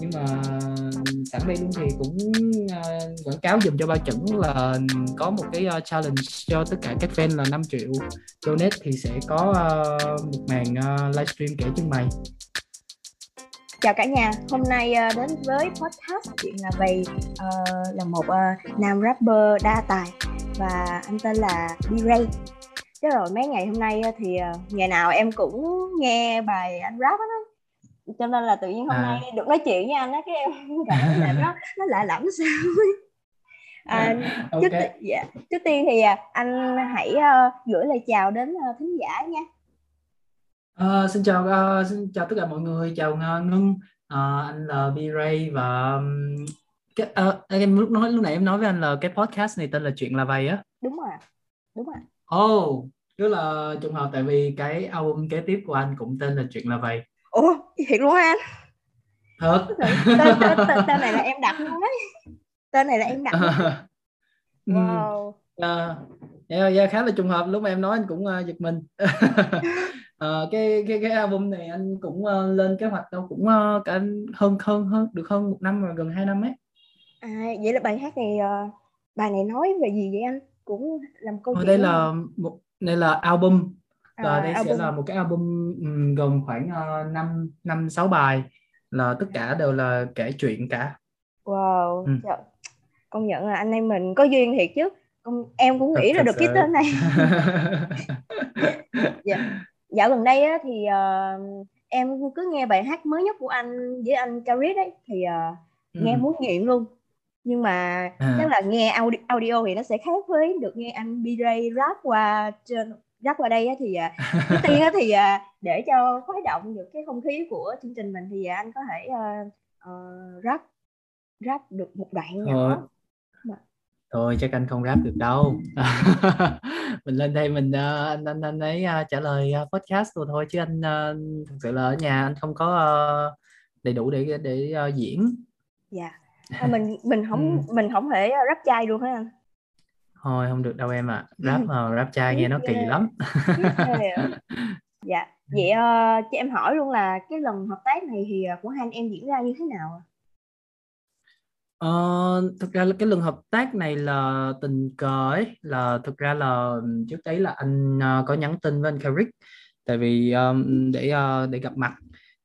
nhưng mà sẵn đây luôn thì cũng uh, quảng cáo dùm cho ba chuẩn là có một cái uh, challenge cho tất cả các fan là 5 triệu donate thì sẽ có uh, một màn uh, livestream kể chân mày chào cả nhà hôm nay uh, đến với podcast chuyện là về uh, là một uh, nam rapper đa tài và anh tên là B-Ray chứ rồi mấy ngày hôm nay thì uh, ngày nào em cũng nghe bài anh rap đó cho nên là tự nhiên hôm à. nay được nói chuyện với anh á cái em cảm thấy là nó nó lạ lẫm sao à, okay. trước, dạ, trước tiên thì anh hãy uh, gửi lời chào đến uh, thính giả nha. Uh, xin chào uh, xin chào tất cả mọi người. Chào uh, Ngân uh, anh là B Ray và um, cái uh, em lúc nói lúc nãy em nói với anh là cái podcast này tên là chuyện là vậy á. Đúng rồi đúng rồi. Oh tức là trùng hợp tại vì cái album kế tiếp của anh cũng tên là chuyện là vậy ủa thiệt luôn anh? Thật. Tên, tên, tên, tên này là em đặt luôn đấy tên này là em đặt wow. Uh, yeah, yeah, khá là trùng hợp. Lúc mà em nói anh cũng uh, giật mình. Uh, cái cái cái album này anh cũng uh, lên kế hoạch đâu cũng uh, cả hơn hơn hơn được hơn một năm rồi gần hai năm ấy. À vậy là bài hát này uh, bài này nói về gì vậy anh? Cũng làm câu chuyện đây là một đây là album và à, đây album. sẽ là một cái album um, gồm khoảng năm năm sáu bài là tất cả đều là kể chuyện cả wow ừ. Trời. công nhận là anh em mình có duyên thiệt chứ em cũng nghĩ thật, ra được cái tên này dạ dạo gần đây á, thì uh, em cứ nghe bài hát mới nhất của anh với anh Carit ấy thì uh, ừ. nghe muốn nghiện luôn nhưng mà à. chắc là nghe audio, audio thì nó sẽ khác với được nghe anh B-Ray rap qua trên rap qua đây á, thì uh, trước tiên á, thì uh, để cho khuấy động được cái không khí của chương trình mình thì uh, anh có thể uh, uh, rap rap được một đoạn nhỏ. Thôi. Chắc anh không rap được đâu. Mình lên đây mình anh anh anh ấy trả lời podcast rồi thôi chứ anh thực sự là ở nhà anh không có đầy đủ để để diễn. Dạ. À, mình mình không ừ. mình không thể rap chai luôn hả anh thôi không được đâu em ạ. À. rap mà rap chai nghe nó kỳ lắm. Dạ vậy uh, cho em hỏi luôn là cái lần hợp tác này thì của hai anh em diễn ra như thế nào Ờ, thực ra là cái lần hợp tác này là tình cờ ấy. Là thực ra là trước đấy là anh uh, có nhắn tin với anh Carrick tại vì um, để uh, để gặp mặt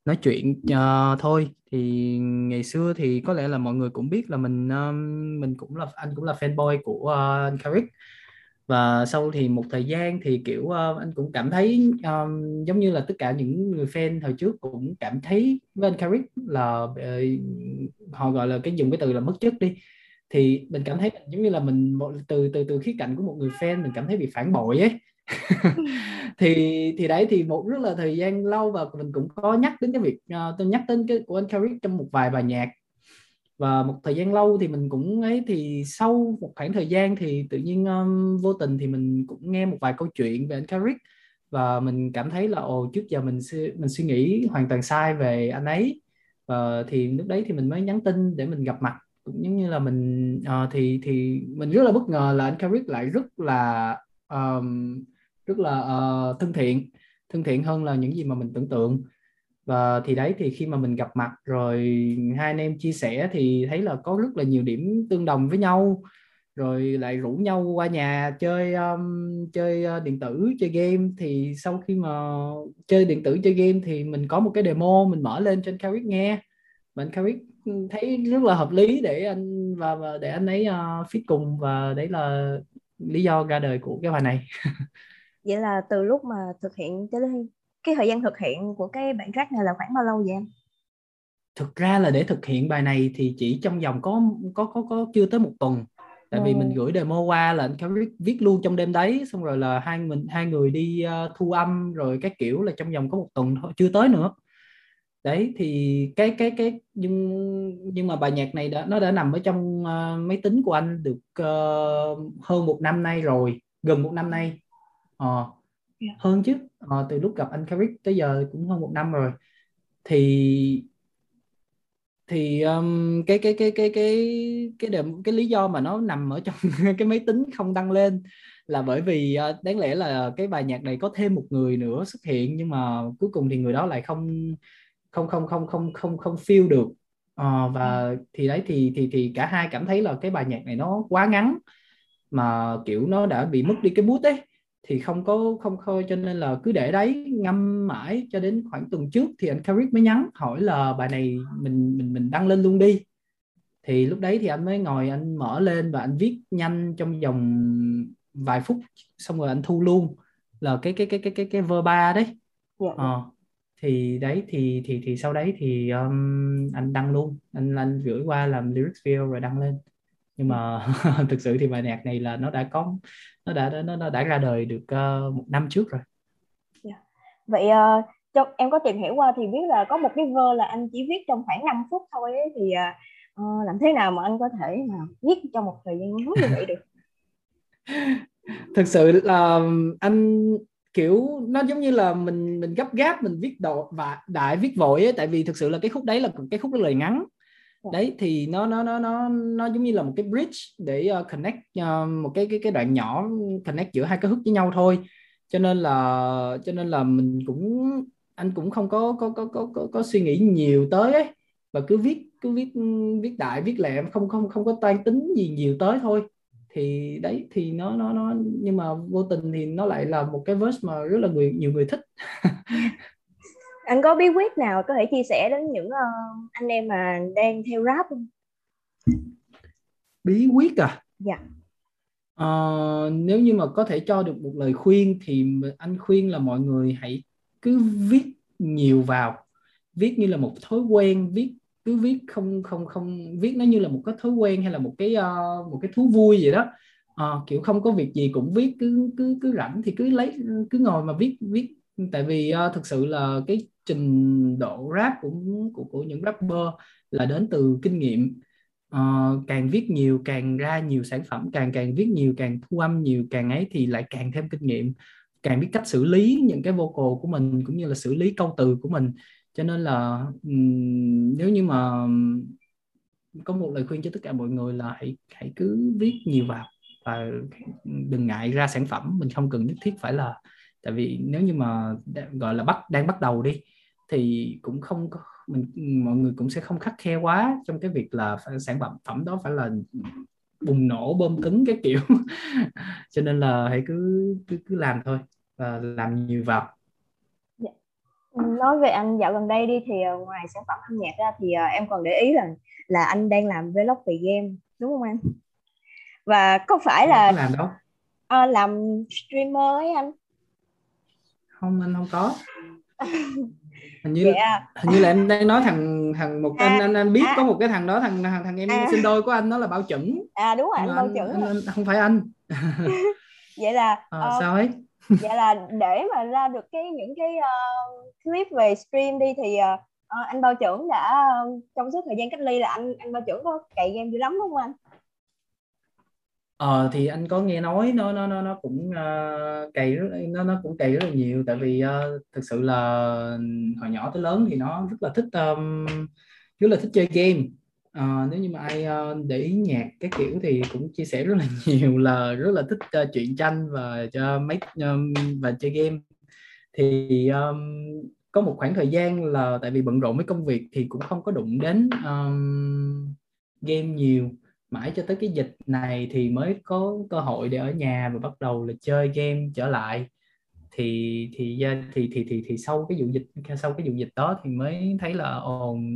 nói chuyện uh, thôi. Thì ngày xưa thì có lẽ là mọi người cũng biết là mình um, mình cũng là anh cũng là fanboy của uh, anh Carrick. Và sau thì một thời gian thì kiểu uh, anh cũng cảm thấy um, giống như là tất cả những người fan thời trước cũng cảm thấy với anh Carrick là uh, họ gọi là cái dùng cái từ là mất chất đi. Thì mình cảm thấy giống như là mình từ từ từ khía cạnh của một người fan mình cảm thấy bị phản bội ấy. thì thì đấy thì một rất là thời gian lâu và mình cũng có nhắc đến cái việc uh, tôi nhắc đến cái của anh Carrick trong một vài bài nhạc. Và một thời gian lâu thì mình cũng ấy thì sau một khoảng thời gian thì tự nhiên um, vô tình thì mình cũng nghe một vài câu chuyện về anh Carrick và mình cảm thấy là ồ trước giờ mình mình suy nghĩ hoàn toàn sai về anh ấy. Và thì lúc đấy thì mình mới nhắn tin để mình gặp mặt. Cũng giống như là mình uh, thì thì mình rất là bất ngờ là anh Carrick lại rất là um, rất là uh, thân thiện thân thiện hơn là những gì mà mình tưởng tượng. Và thì đấy thì khi mà mình gặp mặt rồi hai anh em chia sẻ thì thấy là có rất là nhiều điểm tương đồng với nhau. Rồi lại rủ nhau qua nhà chơi um, chơi uh, điện tử chơi game. Thì sau khi mà chơi điện tử chơi game thì mình có một cái demo mình mở lên trên Carrick nghe. Mình anh Carrick thấy rất là hợp lý để anh và, và để anh ấy ờ, uh, fit cùng. Và đấy là lý do ra đời của cái bài này. vậy là từ lúc mà thực hiện cho đến cái thời gian thực hiện của cái bản track này là khoảng bao lâu vậy em? Thực ra là để thực hiện bài này thì chỉ trong vòng có có có có chưa tới một tuần. Tại ừ. vì mình gửi demo qua là anh Carrick viết luôn trong đêm đấy xong rồi là hai mình hai người đi uh, thu âm rồi cái kiểu là trong vòng có một tuần thôi chưa tới nữa. Đấy thì cái cái cái nhưng nhưng mà bài nhạc này đã nó đã nằm ở trong uh, máy tính của anh được uh, hơn một năm nay rồi gần một năm nay ờ, yeah. hơn chứ. Ờ, từ lúc gặp anh Carrick tới giờ cũng hơn một năm rồi. Thì thì um, cái cái cái cái cái cái cái, cái lý do mà nó nằm ở trong cái máy tính không đăng lên là bởi vì uh, đáng lẽ là cái bài nhạc này có thêm một người nữa xuất hiện nhưng mà cuối cùng thì người đó lại không không không không không không không feel được. Ờ, và thì đấy thì thì thì cả hai cảm thấy là cái bài nhạc này nó quá ngắn mà kiểu nó đã bị mất đi cái bút ấy thì không có không khơi cho nên là cứ để đấy ngâm mãi cho đến khoảng tuần trước thì anh Carrick mới nhắn hỏi là bài này mình mình mình đăng lên luôn đi. Thì lúc đấy thì anh mới ngồi anh mở lên và anh viết nhanh trong vòng vài phút xong rồi anh thu luôn là cái cái cái cái cái cái verb ba đấy. Yeah. Dạ, ờ, thì đấy thì thì thì sau đấy thì um, anh đăng luôn. Anh anh gửi qua làm lyrics video rồi đăng lên nhưng mà thực sự thì bài nhạc này là nó đã có nó đã nó, nó đã ra đời được uh, một năm trước rồi yeah. Dạ. vậy uh, trong em có tìm hiểu qua thì biết là có một cái vơ là anh chỉ viết trong khoảng 5 phút thôi ấy, thì uh, làm thế nào mà anh có thể mà viết trong một thời gian ngắn như vậy được thực sự là anh kiểu nó giống như là mình mình gấp gáp mình viết độ và đại viết vội ấy, tại vì thực sự là cái khúc đấy là cái khúc lời ngắn dạ. Dạ. đấy thì nó nó nó nó nó giống như là một cái bridge để uh, connect uh, một cái cái cái đoạn nhỏ connect giữa hai cái hook với nhau thôi. Cho nên là cho nên là mình cũng anh cũng không có có có có có, có suy nghĩ nhiều tới ấy. Và cứ viết cứ viết viết đại viết lẹ không không không có toan tính gì nhiều tới thôi. Thì đấy thì nó nó nó nhưng mà vô tình thì nó lại là một cái verse mà rất là người nhiều người thích. anh có bí quyết nào có thể chia sẻ đến những uh, anh em mà đang theo rap không? Bí quyết à? Dạ. Uh, nếu như mà có thể cho được một lời khuyên thì anh khuyên là mọi người hãy cứ viết nhiều vào. Viết như là một thói quen viết cứ viết không không không viết nó như là một cái thói quen hay là một cái uh, một cái thú vui gì đó. Uh, kiểu không có việc gì cũng viết cứ cứ cứ rảnh thì cứ lấy cứ ngồi mà viết viết. Tại vì uh, thực sự là cái trình độ rap của của của những rapper là đến từ kinh nghiệm. Uh, càng viết nhiều càng ra nhiều sản phẩm càng càng viết nhiều càng thu âm nhiều càng ấy thì lại càng thêm kinh nghiệm. Càng biết cách xử lý những cái vocal của mình cũng như là xử lý câu từ của mình. Cho nên là nếu như mà có một lời khuyên cho tất cả mọi người là hãy hãy cứ viết nhiều vào và đừng ngại ra sản phẩm. Mình không cần nhất thiết phải là tại vì nếu như mà gọi là bắt đang bắt đầu đi thì cũng không có mình mọi người cũng sẽ không khắc khe quá trong cái việc là sản phẩm phẩm đó phải là bùng nổ bơm cứng cái kiểu. Cho nên là hãy cứ cứ cứ làm thôi và làm nhiều vào. Nói về anh dạo gần đây đi thì ờ, ngoài sản phẩm âm nhạc ra thì uh, em còn để ý là là anh đang làm vlog về game đúng không anh? Và có phải là làm đâu. Uh, làm streamer ấy anh? Không anh không có hình như yeah. hình như là em đang nói thằng thằng một à, anh anh anh biết à, có một cái thằng đó thằng thằng, thằng em à, sinh đôi của anh nó là bao chuẩn à đúng rồi anh, anh bao chuẩn anh, anh, không phải anh. Vậy là à, uh, sao ấy? vậy là để mà ra được cái những cái uh, clip về stream đi thì uh, anh bao trưởng đã uh, trong suốt thời gian cách ly là anh anh bao trưởng có cày game dữ lắm đúng không anh ờ thì anh có nghe nói nó nó nó nó cũng uh, cày rất nó nó cũng cày rất là nhiều. Tại vì uh, thực sự là hồi nhỏ tới lớn thì nó rất là thích um, rất là thích chơi game. Uh, nếu như mà ai uh, để ý nhạc cái kiểu thì cũng chia sẻ rất là nhiều là rất là thích uh, truyện tranh và cho mấy um, và chơi game. Thì um, có một khoảng thời gian là tại vì bận rộn với công việc thì cũng không có đụng đến um, game nhiều mãi cho tới cái dịch này thì mới có cơ hội để ở nhà và bắt đầu là chơi game trở lại thì thì à, thì thì thì, thì sau cái vụ dịch sau cái vụ dịch đó thì mới thấy là ồn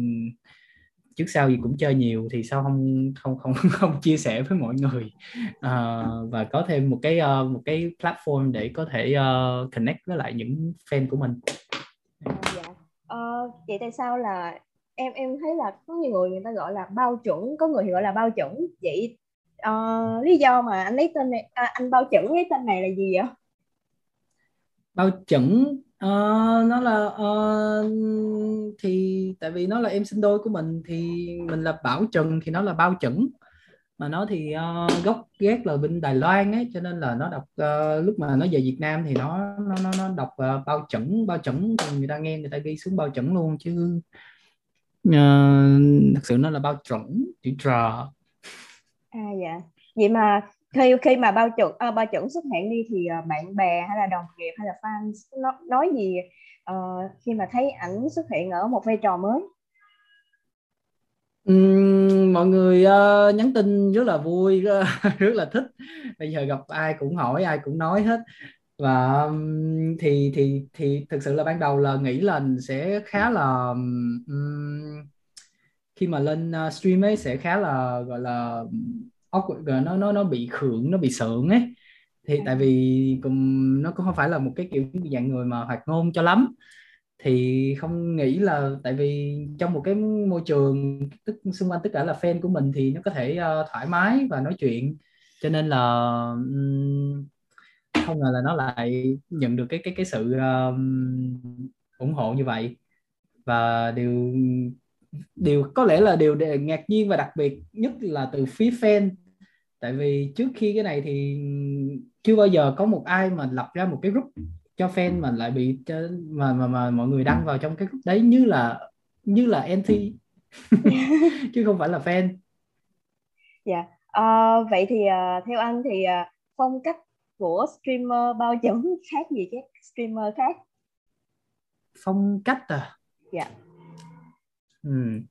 trước sau gì cũng chơi nhiều thì sao không không không không chia sẻ với mọi người à, và có thêm một cái uh, một cái platform để có thể uh, connect với lại những fan của mình. À, dạ. Uh, vậy tại sao là em em thấy là có nhiều người người ta gọi là bao chuẩn, có người thì gọi là bao chuẩn. Vậy uh, ờ, lý do mà anh lấy tên này, à, anh bao chuẩn lấy tên này là gì vậy? Bao chuẩn Uh, nó là uh, thì tại vì nó là em sinh đôi của mình thì mình là Bảo Trần thì nó là Bao Chuẩn mà nó thì uh, gốc ghét là bên Đài Loan ấy cho nên là nó đọc uh, lúc mà nó về Việt Nam thì nó nó nó, nó đọc uh, bao chuẩn bao chuẩn thì người ta nghe người ta ghi xuống bao chuẩn luôn chứ uh, thật sự nó là bao chuẩn chữ trò à dạ. Vậy mà khi khi mà bao chuẩn à, bao chuẩn xuất hiện đi thì uh, bạn bè hay là đồng nghiệp hay là fan nó nói gì uh, khi mà thấy ảnh xuất hiện ở một vai trò mới? Ừm, mọi người ờ, nhắn tin rất là vui rất, rất là thích. Bây giờ gặp ai cũng hỏi ai cũng nói hết và thì thì thì thực sự là ban đầu là nghĩ là sẽ khá là um, khi mà lên uh, stream ấy sẽ khá là gọi là awkward nó nó nó bị khựng nó bị sượng ấy. Thì tại vì cùng nó cũng không phải là một cái kiểu dạng người mà hoạt ngôn cho lắm. Thì không nghĩ là tại vì trong một cái môi trường tức xung quanh tất cả là fan của mình thì nó có thể uh, thoải mái và nói chuyện. Cho nên là um, không ngờ là nó lại nhận được cái cái cái sự um, ủng hộ như vậy. Và điều điều có lẽ là điều ngạc nhiên và đặc biệt nhất là từ phía fan. Tại vì trước khi cái này thì chưa bao giờ có một ai mà lập ra một cái group cho fan mà lại bị mà mà mà mọi người đăng vào trong cái group đấy như là như là anti chứ không phải là fan. Dạ. Yeah. uh, vậy thì uh, theo anh thì uh, phong cách của streamer bao chuẩn khác gì các streamer khác? Phong cách à? Dạ. Yeah. ừ.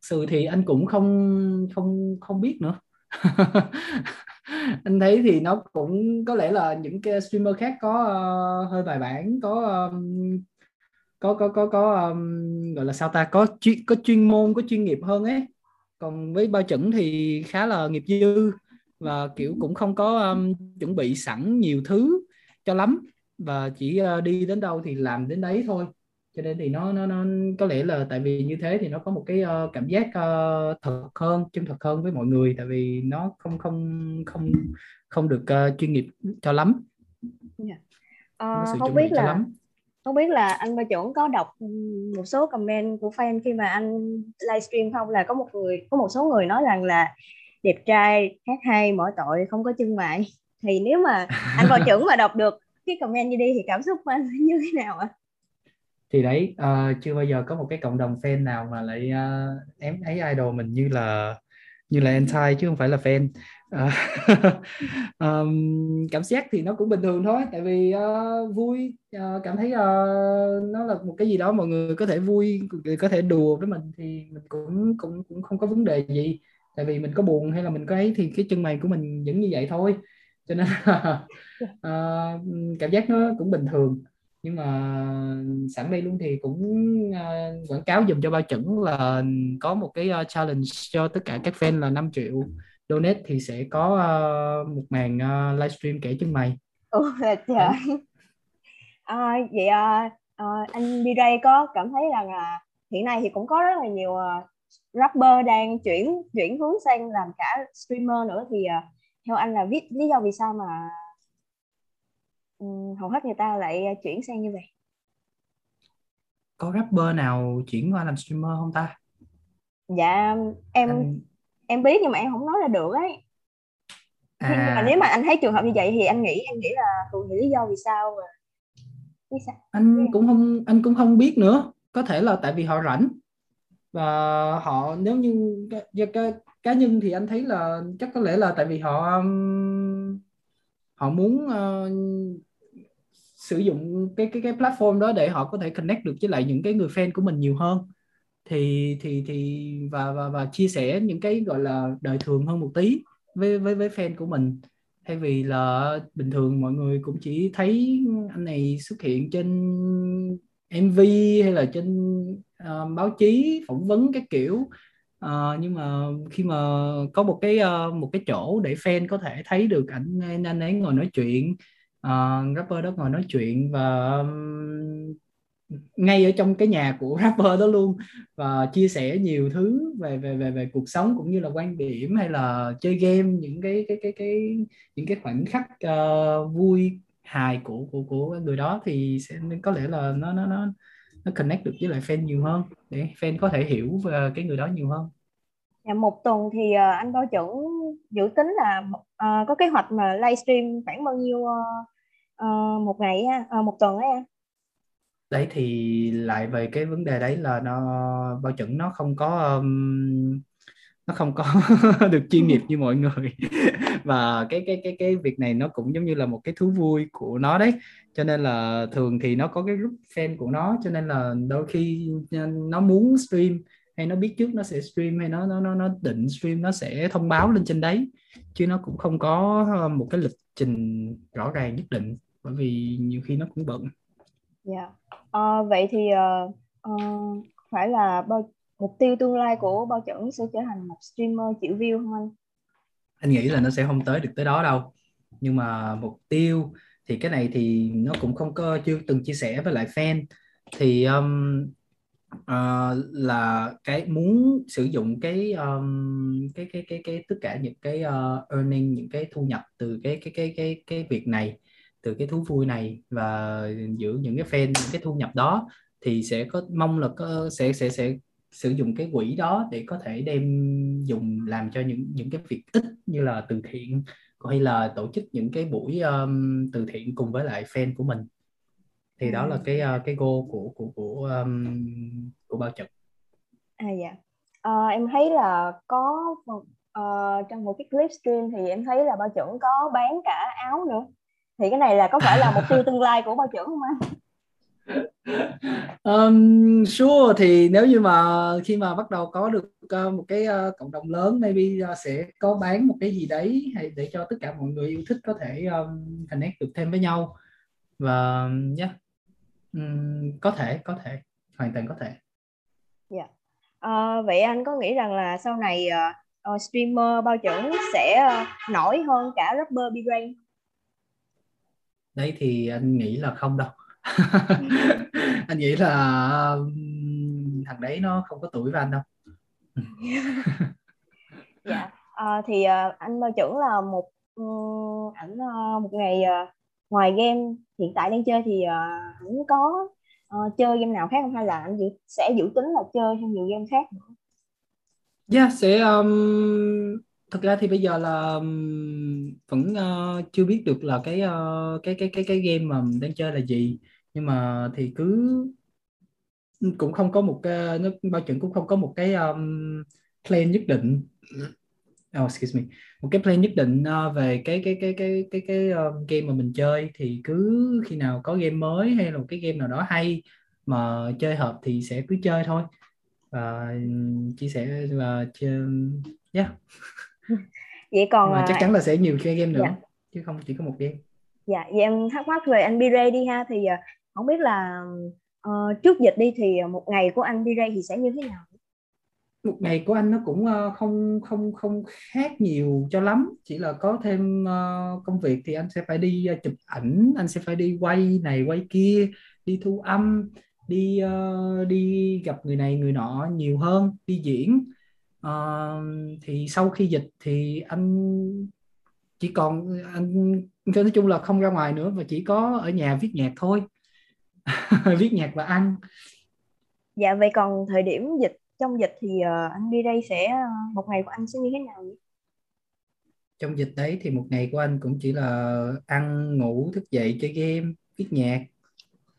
sự thì anh cũng không không không biết nữa. Anh thấy thì nó cũng có lẽ là những cái streamer khác có uh, hơi bài bản có um, có có có có um, gọi là sao ta? Có chuyên có chuyên môn có chuyên nghiệp hơn ấy. Còn với bao chuẩn thì khá là nghiệp dư và kiểu cũng không có um, chuẩn bị sẵn nhiều thứ cho lắm. Và chỉ uh, đi đến đâu thì làm đến đấy thôi. Cho nên thì nó nó nó có lẽ là tại vì như thế thì nó có một cái uh, cảm giác uh, thật hơn chân thật hơn với mọi người. Tại vì nó không không không không được uh, chuyên nghiệp cho lắm. Yeah. uh, không biết là lắm. không biết là anh Ba chuẩn có đọc một số comment của fan khi mà anh livestream không? Là có một người có một số người nói rằng là đẹp trai hát hay mỗi tội không có chân mại thì nếu mà anh vào chuẩn mà đọc được cái comment như đi thì cảm xúc của anh như thế nào ạ? À? thì đấy uh, chưa bao giờ có một cái cộng đồng fan nào mà lại ờ, uh, em thấy idol mình như là như là anti chứ không phải là fan uh, um, cảm giác thì nó cũng bình thường thôi tại vì uh, vui uh, cảm thấy uh, nó là một cái gì đó mọi người có thể vui có thể đùa với mình thì mình cũng cũng cũng không có vấn đề gì tại vì mình có buồn hay là mình có ấy thì cái chân mày của mình vẫn như vậy thôi. Cho nên uh, cảm giác nó cũng bình thường. Nhưng mà sẵn đây luôn thì cũng uh, quảng cáo dùm cho bao chuẩn là có một cái uh, challenge cho tất cả các fan là 5 triệu donate thì sẽ có uh, một màn uh, livestream kể chân mày. Ồ là trời. À, vậy uh, uh, anh DJ có cảm thấy rằng là hiện nay thì cũng có rất là nhiều rapper đang chuyển chuyển hướng sang làm cả streamer nữa thì uh, theo anh là viết lý do vì sao mà hầu hết người ta lại chuyển sang như vậy? Có rapper nào chuyển qua làm streamer không ta? Dạ em anh... em biết nhưng mà em không nói là được ấy. À... nhưng mà nếu mà anh thấy trường hợp như vậy thì anh nghĩ em nghĩ là thường thì lý do vì sao mà vì sao? anh cũng không anh cũng không biết nữa. Có thể là tại vì họ rảnh và họ nếu như cá, cá, cá nhân thì anh thấy là chắc có lẽ là tại vì họ um, họ muốn uh, sử dụng cái cái cái platform đó để họ có thể connect được với lại những cái người fan của mình nhiều hơn. Thì thì thì và và và chia sẻ những cái gọi là đời thường hơn một tí với với với fan của mình. Thay vì là bình thường mọi người cũng chỉ thấy anh này xuất hiện trên MV hay là trên uh, báo chí phỏng vấn cái kiểu. Uh, nhưng mà khi mà có một cái uh, một cái chỗ để fan có thể thấy được ảnh anh ấy ngồi nói chuyện uh, rapper đó ngồi nói chuyện và um, ngay ở trong cái nhà của rapper đó luôn và chia sẻ nhiều thứ về về về về cuộc sống cũng như là quan điểm hay là chơi game những cái cái cái cái những cái khoảnh khắc uh, vui hài của của của người đó thì sẽ có lẽ là nó nó nó nó connect được với lại fan nhiều hơn để fan có thể hiểu về cái người đó nhiều hơn. Dạ, một tuần thì uh, anh bao chuẩn dự tính là uh, có kế hoạch mà livestream khoảng bao nhiêu uh, một ngày uh, một tuần ấy đấy thì lại về cái vấn đề đấy là nó bao chuẩn nó không có um, nó không có được chuyên nghiệp như mọi người và cái cái cái cái việc này nó cũng giống như là một cái thú vui của nó đấy cho nên là thường thì nó có cái group fan của nó cho nên là đôi khi nó muốn stream hay nó biết trước nó sẽ stream hay nó nó nó nó định stream nó sẽ thông báo lên trên đấy chứ nó cũng không có ờ, một cái lịch trình rõ ràng nhất định bởi vì nhiều khi nó cũng bận. Dạ. Yeah. Uh, vậy thì uh, uh, phải là bao mục tiêu tương lai của bao chuẩn sẽ trở thành một streamer triệu view không anh? Anh nghĩ là nó sẽ không tới được tới đó đâu. Nhưng mà mục tiêu thì cái này thì nó cũng không có chưa từng chia sẻ với lại fan thì um, uh, là cái muốn sử dụng cái um, cái cái cái cái tất cả những cái uh, earning những cái thu nhập từ cái cái cái cái cái việc này từ cái thú vui này và giữ những cái fan những cái thu nhập đó thì sẽ có mong là có, sẽ sẽ sẽ sử dụng cái quỹ đó để có thể đem dùng làm cho những những cái việc ích như là từ thiện hay là tổ chức những cái buổi um, từ thiện cùng với lại fan của mình. Thì đó là cái uh, cái goal của của của um, của bao trận à dạ. À, em thấy là có uh, trong một cái clip stream thì em thấy là bao chuẩn có bán cả áo nữa. Thì cái này là có phải là mục tiêu tương lai của bao chuẩn không anh um, sure thì nếu như mà khi mà bắt đầu có được uh, một cái uh, cộng đồng lớn maybe uh, sẽ có bán một cái gì đấy hay để cho tất cả mọi người yêu thích có thể um, connect được thêm với nhau và yeah um, có thể có thể hoàn toàn có thể yeah. Dạ. uh, vậy anh có nghĩ rằng là sau này uh, uh, streamer bao chuẩn sẽ uh, nổi hơn cả rapper B-Ray đấy thì anh nghĩ là không đâu anh nghĩ là thằng đấy nó không có tuổi với anh đâu. Dạ à, thì uh, anh Bao Chuẩn là một um, ảnh uh, một ngày uh, ngoài game hiện tại đang chơi thì uh, ảnh có uh, chơi game nào khác không? Hay là anh dự, sẽ dự tính là chơi thêm nhiều game khác nữa? Yeah, sẽ um, thực ra thì bây giờ là vẫn uh, chưa biết được là cái uh, cái cái cái cái game mà mình đang chơi là gì nhưng mà thì cứ cũng không có một cái nó bao chuẩn cũng không có một cái um, plan nhất định. Oh, excuse me. Một cái plan nhất định uh, về cái cái cái cái cái cái um, game mà mình chơi. Thì cứ khi nào có game mới hay là một cái game nào đó hay mà chơi hợp thì sẽ cứ chơi thôi. Và chia sẻ là chơi yeah. Vậy còn mà chắc chắn là sẽ nhiều chơi game nữa dạ. chứ không chỉ có một game. Dạ vậy em thắc mắc về anh Bire đi ha. Thì uh, không biết là uh, trước dịch đi thì một ngày của anh đi đây thì sẽ như thế nào? Một ngày của anh nó cũng ờ, không không không khác nhiều cho lắm. Chỉ là có thêm ờ, công việc thì anh sẽ phải đi chụp ảnh anh sẽ phải đi quay này quay kia đi thu âm đi đi gặp người này người nọ nhiều hơn đi diễn. Thì sau khi dịch thì anh chỉ còn anh nói chung là không ra ngoài nữa và chỉ có ở nhà viết nhạc thôi. viết nhạc và ăn dạ vậy còn thời điểm dịch trong dịch thì uh, anh đi đây sẽ uh, một ngày của anh sẽ như thế nào vậy? trong dịch đấy thì một ngày của anh cũng chỉ là ăn ngủ thức dậy chơi game viết nhạc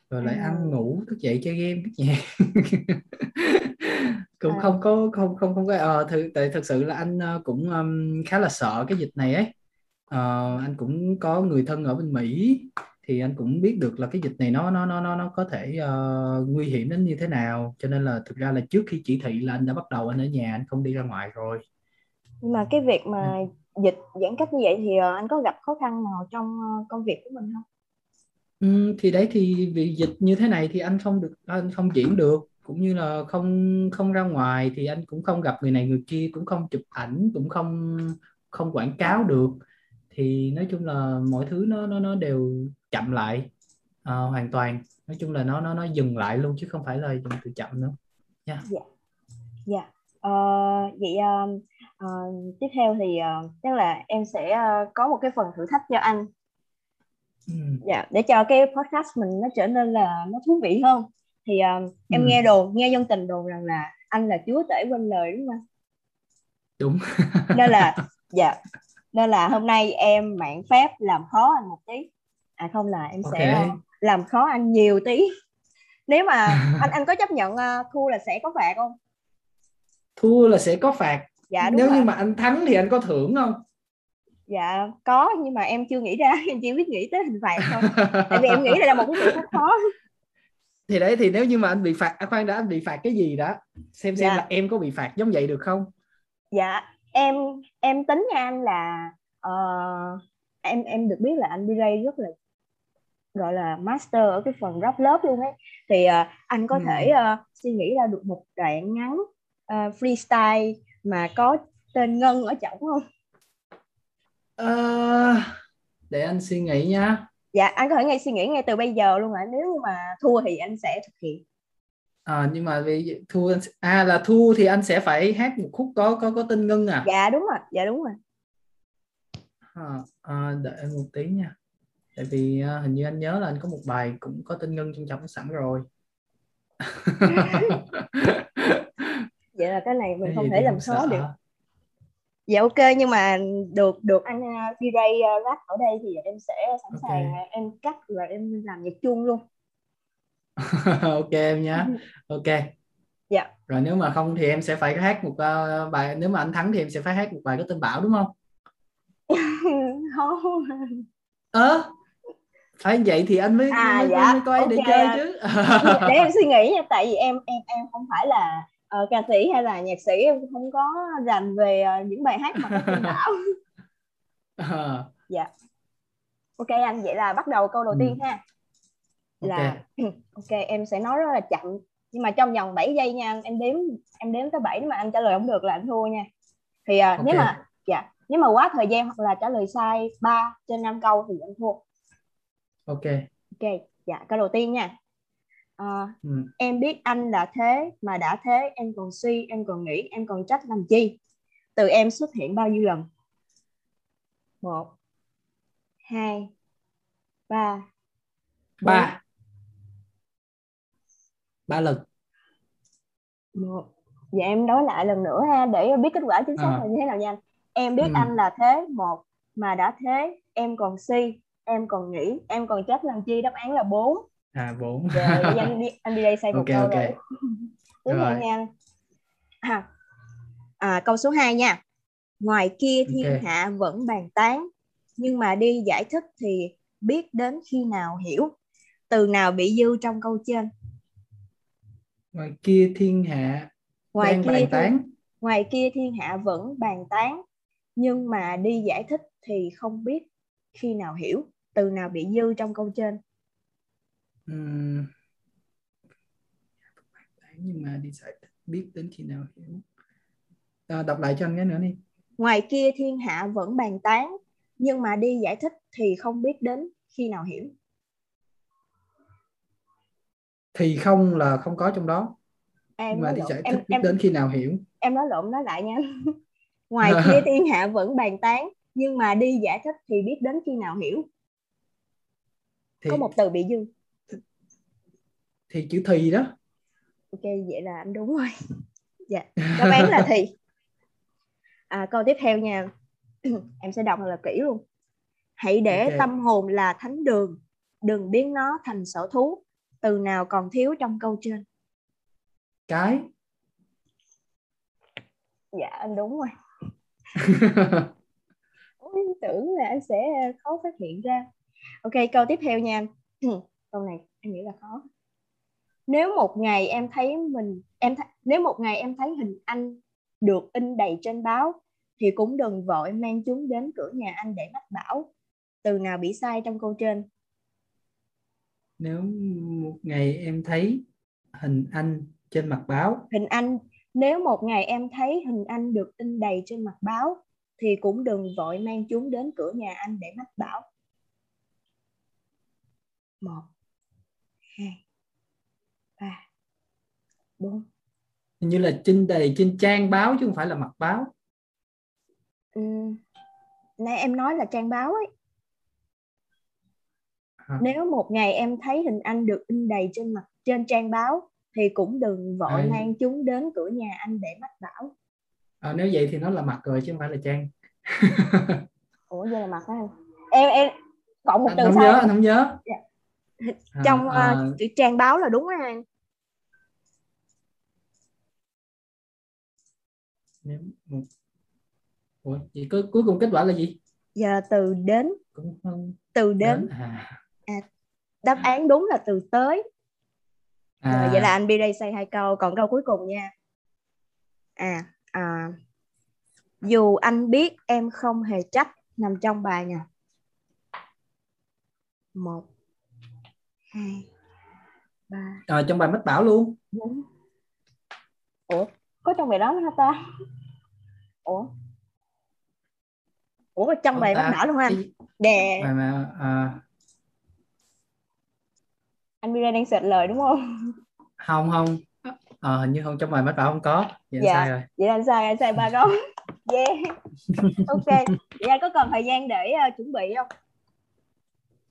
rồi lại à. ăn ngủ thức dậy chơi game viết nhạc cũng à. không có không không không có ờ thực tại thực sự là anh ờ, cũng um, khá là sợ cái dịch này ấy uh, anh cũng có người thân ở bên Mỹ thì anh cũng biết được là cái dịch này nó nó nó nó nó có thể uh, nguy hiểm đến như thế nào cho nên là thực ra là trước khi chỉ thị là anh đã bắt đầu anh ở nhà anh không đi ra ngoài rồi nhưng mà cái việc mà ừ. dịch giãn cách như vậy thì uh, anh có gặp khó khăn nào trong uh, công việc của mình không? Ừ, thì đấy thì vì dịch như thế này thì anh không được anh không diễn được cũng như là không không ra ngoài thì anh cũng không gặp người này người kia cũng không chụp ảnh cũng không không quảng cáo được thì nói chung là mọi thứ nó nó nó đều chậm lại uh, hoàn toàn nói chung là nó nó nó dừng lại luôn chứ không phải là dừng từ chậm nữa nha yeah. dạ yeah. Dạ. yeah. uh, vậy uh, uh, tiếp theo thì uh, chắc là em sẽ uh, có một cái phần thử thách cho anh ừ. dạ để cho cái podcast mình nó trở nên là nó thú vị hơn thì uh, em ừ. nghe đồn nghe dân tình đồn rằng là anh là chúa tể quên lời đúng không đúng nên là dạ nên là hôm nay em mạng phép làm khó anh một tí. À không là em okay. sẽ làm khó anh nhiều tí. Nếu mà anh anh có chấp nhận uh, thua là sẽ có phạt không? Thua là sẽ có phạt. Dạ đúng nếu rồi. như mà anh thắng thì anh có thưởng không? Dạ có nhưng mà em chưa nghĩ ra. Em chỉ biết nghĩ tới hình phạt thôi. Tại vì em nghĩ đây là một cái rất khó. Thì đấy thì nếu như mà anh bị phạt à, khoan đã anh bị phạt cái gì đó xem xem Dạ. là em có bị phạt giống vậy được không? Dạ em em tính nha anh là ờ, em em được biết là anh B-Ray rất là gọi là master ở cái phần rap lớp luôn ấy. Thì ờ, anh có Ừ. thể ờ, suy nghĩ ra được một đoạn ngắn ờ, freestyle mà có tên Ngân ở trọng không? Ờ, để anh suy nghĩ nha. Dạ anh có thể ngay suy nghĩ ngay từ bây giờ luôn ạ nếu như mà thua thì anh sẽ thực hiện à, nhưng mà vì sẽ- à là thua thì anh sẽ phải hát một khúc có có có tên ngân à, dạ đúng rồi dạ đúng rồi. À, à đợi em một tí nha. Tại vì à, hình như anh nhớ là anh có một bài cũng có tên ngân trong trọng sẵn rồi. Vậy là cái này mình Cái không thể làm sợ. được. Dạ ok nhưng mà được được anh uh, D-Ray uh, rap ở đây thì em sẽ sẵn Ok. sàng em cắt rồi em làm nhạc chuông luôn ok em nhé ok. Dạ. Rồi nếu mà không thì em sẽ phải hát một ờ, bài nếu mà anh thắng thì em sẽ phải hát một bài có tên Bảo đúng không? Không. Ơ phải vậy thì anh mới, À, mới, dạ, mới coi để ok. chơi chứ. Để em suy nghĩ nha tại vì em em em không phải là ờ, ca sĩ hay là nhạc sĩ em không có rành về ờ, những bài hát mà có tên Bảo. Ờ, ok anh vậy là bắt đầu câu đầu Ừ. tiên ha là ok em sẽ nói rất là chậm. Nhưng mà trong vòng 7 giây nha anh. em đếm em đếm tới 7 mà anh trả lời không được là anh thua nha. Thì à, nếu Ok. mà dạ nếu mà quá thời gian hoặc là trả lời sai 3 trên 5 câu thì anh thua. Ok. Ok dạ câu đầu tiên nha. Ờ, ừ. em biết anh là thế mà đã thế em còn suy em còn nghĩ em còn trách làm chi? Từ em xuất hiện bao nhiêu lần? Một hai ba. Ba ba lần. Một. Dạ em nói lại lần nữa ha để biết kết quả chính xác À. là như thế nào nha. Em biết Ừ. anh là thế một mà đã thế em còn suy em còn nghĩ em còn trách làm chi đáp án là bốn. À bốn. Vậy anh đi anh đi đây say một câu ok. rồi. Tiếp Rồi. theo nha. À, à, câu số 2 nha. Ngoài kia thiên Ok. hạ vẫn bàn tán nhưng mà đi giải thích thì biết đến khi nào hiểu từ nào bị dư trong câu trên ngoài kia thiên hạ ngoài đang kia bàn thiên, tán. Ngoài kia thiên hạ vẫn bàn tán nhưng mà đi giải thích thì không biết khi nào hiểu từ nào bị dư trong câu trên. Nhưng mà đi giải thích biết đến khi nào hiểu. À, đọc lại cho anh cái nữa đi. Ngoài kia thiên hạ vẫn bàn tán nhưng mà đi giải thích thì không biết đến khi nào hiểu thì không là không có trong đó. Em mà lộn giải thích em đến khi nào hiểu. em nói lộn nói lại nha. Ngoài kia thiên hạ vẫn bàn tán nhưng mà đi giải thích thì biết đến khi nào hiểu. Thì có một từ bị dư. Thì chữ thì đó. Ok vậy là anh đúng rồi. Dạ đáp án là thì. À, câu tiếp theo nha. Em sẽ đọc thật là kỹ luôn. Hãy để Ok. tâm hồn là thánh đường đừng biến nó thành sở thú từ nào còn thiếu trong câu trên? Cái. Dạ anh đúng rồi. Ôi, tưởng là anh sẽ khó phát hiện ra. Ok câu tiếp theo nha. Câu này em nghĩ là khó. Nếu một ngày em thấy mình em th- nếu một ngày em thấy hình anh được in đầy trên báo thì cũng đừng vội mang chúng đến cửa nhà anh để mách bảo. Từ nào bị sai trong câu trên nếu một ngày em thấy hình anh trên mặt báo hình anh nếu một ngày em thấy hình anh được in đầy trên mặt báo thì cũng đừng vội mang chúng đến cửa nhà anh để mách bảo một hai ba bốn hình như là trên đầy trên trang báo chứ không phải là mặt báo ừ. nãy em nói là trang báo ấy? Nếu một ngày em thấy hình anh được in đầy trên mặt trên trang báo thì cũng đừng vội À. mang chúng đến cửa nhà anh để mách bảo. À, nếu vậy thì nó là mặt rồi chứ không phải là trang. Ủa vậy là mặt á anh em em cộng một anh từ không sau nhớ anh không nhớ. Dạ. À, trong à, ờ, chữ trang báo là đúng á anh Ủa, vậy cuối, cuối cùng kết quả là gì? Giờ từ đến. Cũng không từ đến đến. à đáp án đúng là từ tới. À. rồi vậy là anh B-Ray say hai câu còn câu cuối cùng nha. À, à dù anh biết em không hề trách nằm trong bài nè. Một hai ba à, trong bài mất bảo luôn. bốn. Ủa có trong bài đó hả ta? Ủa? Ủa trong bài mất bảo luôn anh? Đè. Mà, mà, à... anh Mira đang search lời đúng không? Không không. Ờ, hình như không trong bài mất bảo không có. Vậy dạ. sai rồi. Vậy anh sai anh sai ba câu yeah. Ok. Vậy anh có cần thời gian để uh, chuẩn bị không?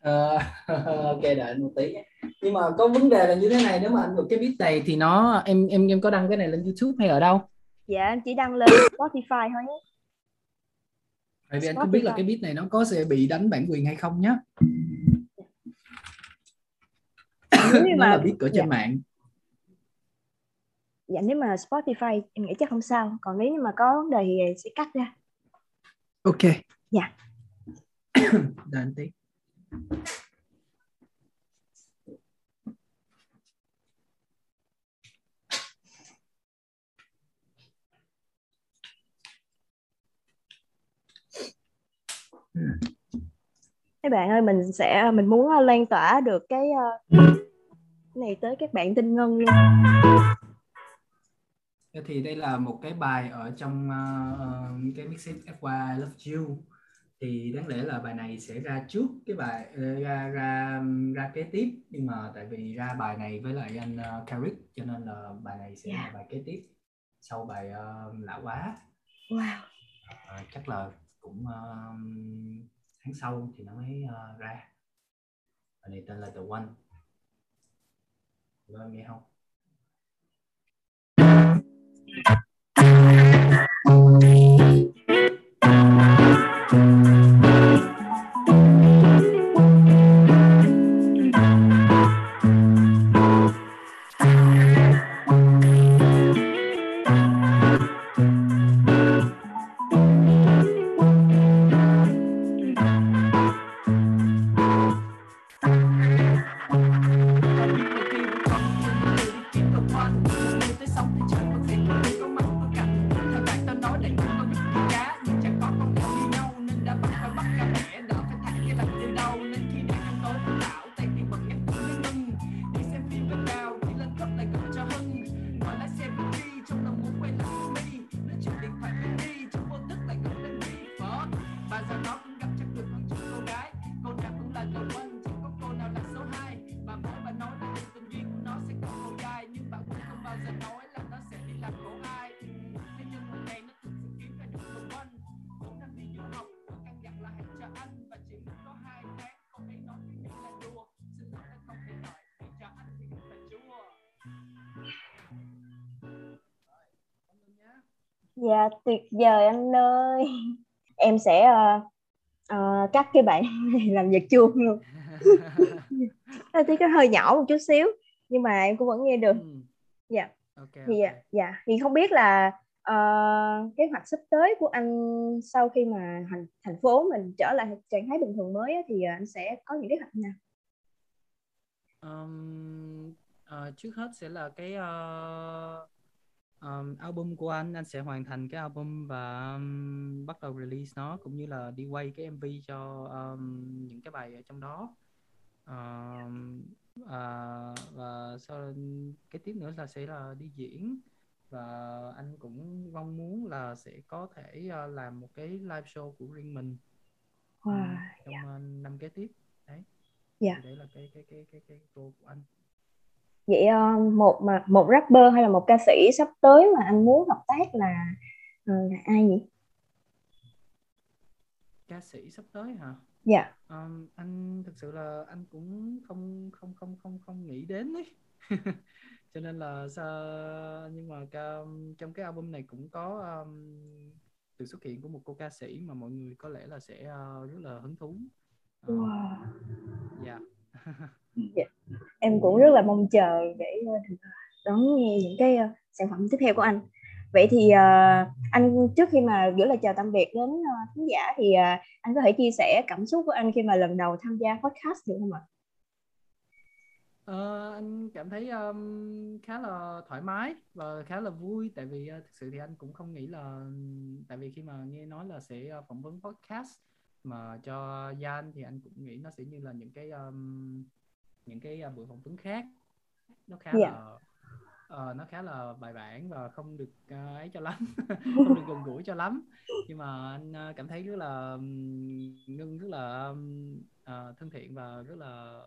Uh, ok đợi một tí. Nhưng mà có vấn đề là như thế này nếu mà anh được cái beat này thì nó em em em có đăng cái này lên YouTube hay ở đâu? Dạ anh chỉ đăng lên Spotify thôi nhé. Tại vì anh không biết là cái beat này nó có sẽ bị đánh bản quyền hay không nhé nếu mà... là beat ở trên dạ. mạng. Dạ nếu mà Spotify em nghĩ chắc không sao. Còn nếu như mà có vấn đề thì sẽ cắt ra. Ok. Dạ. Đợi anh tí. Các bạn ơi mình sẽ mình muốn ờ, lan tỏa được cái, uh, cái này tới các bạn tinh ngân luôn. Thì đây là một cái bài ở trong uh, cái mixtape FY I Love You. Thì đáng lẽ là bài này sẽ ra trước cái bài ra ra ra kế tiếp. Nhưng mà tại vì ra bài này với lại anh uh, Carrick cho nên là bài này sẽ yeah. là bài kế tiếp sau bài uh, lạ quá. Wow. Uh, chắc là cũng uh, tháng sau thì nó mới uh, ra. Bài này tên là The One Các nghe không Dạ tuyệt vời anh ơi. Em sẽ uh, uh, cắt cái bạn làm việc chuông luôn. Nó tí cái hơi nhỏ một chút xíu nhưng mà em cũng vẫn nghe được. Ừ. Dạ. Okay, thì okay. dạ thì không biết là uh, kế hoạch sắp tới của anh sau khi mà thành thành phố mình trở lại trạng thái bình thường mới thì anh sẽ có những kế hoạch nào? Um, uh, trước hết sẽ là cái uh, um, album của anh anh sẽ hoàn thành cái album và um, bắt đầu release nó cũng như là đi quay cái MV cho um, những cái bài ở trong đó um, uh, và sau cái tiếp nữa là sẽ là đi diễn và anh cũng mong muốn là sẽ có thể uh, làm một cái live show của riêng mình wow, trong yeah. uh, năm kế tiếp đấy yeah. Dạ. đấy là cái cái cái cái cái goal của anh vậy uh, một mà một rapper hay là một ca sĩ sắp tới mà anh muốn hợp tác là uh, là ai nhỉ ca sĩ sắp tới hả? Dạ. Um, anh thực sự là anh cũng không không không không không nghĩ đến ấy. Cho nên là sao nhưng mà ca, trong cái album này cũng có um, sự xuất hiện của một cô ca sĩ mà mọi người có lẽ là sẽ uh, rất là hứng thú. Uh, wow. Dạ yeah. em cũng rất là mong chờ để ờ, được đón nghe những cái uh, sản phẩm tiếp theo của anh vậy thì uh, anh trước khi mà gửi lời chào tạm biệt đến uh, khán giả thì uh, anh có thể chia sẻ cảm xúc của anh khi mà lần đầu tham gia podcast được không ạ? Ờ, anh cảm thấy um, khá là thoải mái và khá là vui tại vì uh, thực sự thì anh cũng không nghĩ là tại vì khi mà nghe nói là sẽ uh, phỏng vấn podcast mà cho Gian thì anh cũng nghĩ nó sẽ như là những cái um, những cái uh, buổi phỏng vấn khác nó khá Dạ. là ờ, nó khá là bài bản và không được uh, ấy cho lắm không được gần gũi cho lắm nhưng mà anh uh, cảm thấy rất là um, ngưng rất là um, uh, thân thiện và rất là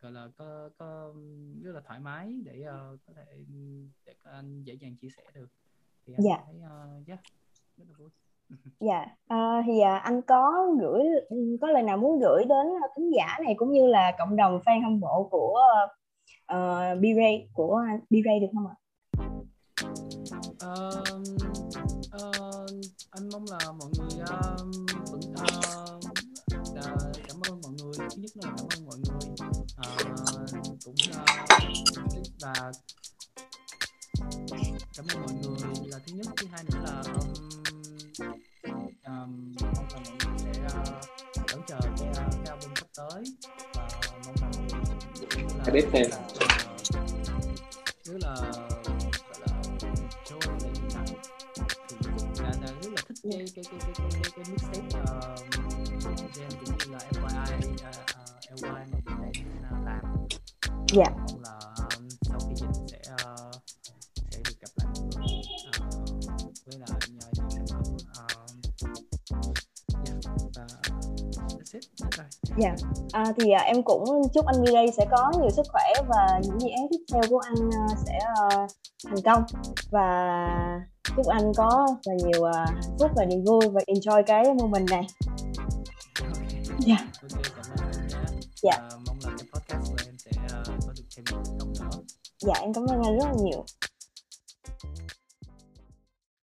gọi là có có rất là thoải mái để uh, có thể để anh dễ dàng chia sẻ được thì anh Dạ. thấy uh, yeah, rất là vui Dạ, à, thì à, anh có gửi ừ, có lời nào muốn gửi đến khán giả này cũng như là cộng đồng fan hâm mộ của uh, B-Ray của B-Ray được không ạ? Ờ, uh, anh mong là mọi người um, vẫn uh, cảm ơn mọi người. Thứ nhất là cảm ơn mọi người. Uh, cũng uh, và cảm ơn mọi người. Là thứ nhất. Thứ hai nữa là um, cũng thì à, em cũng chúc anh B-Ray sẽ có nhiều sức khỏe và những dự án tiếp theo của anh à, sẽ à, thành công và chúc anh có là nhiều à, hạnh phúc và niềm vui và enjoy cái moment này. Okay. Dạ. Ok, cảm ơn em nhé. Dạ. Và mong là cái podcast của em sẽ uh, có được thêm nhiều thành công nữa. Dạ em cảm ơn anh rất là nhiều.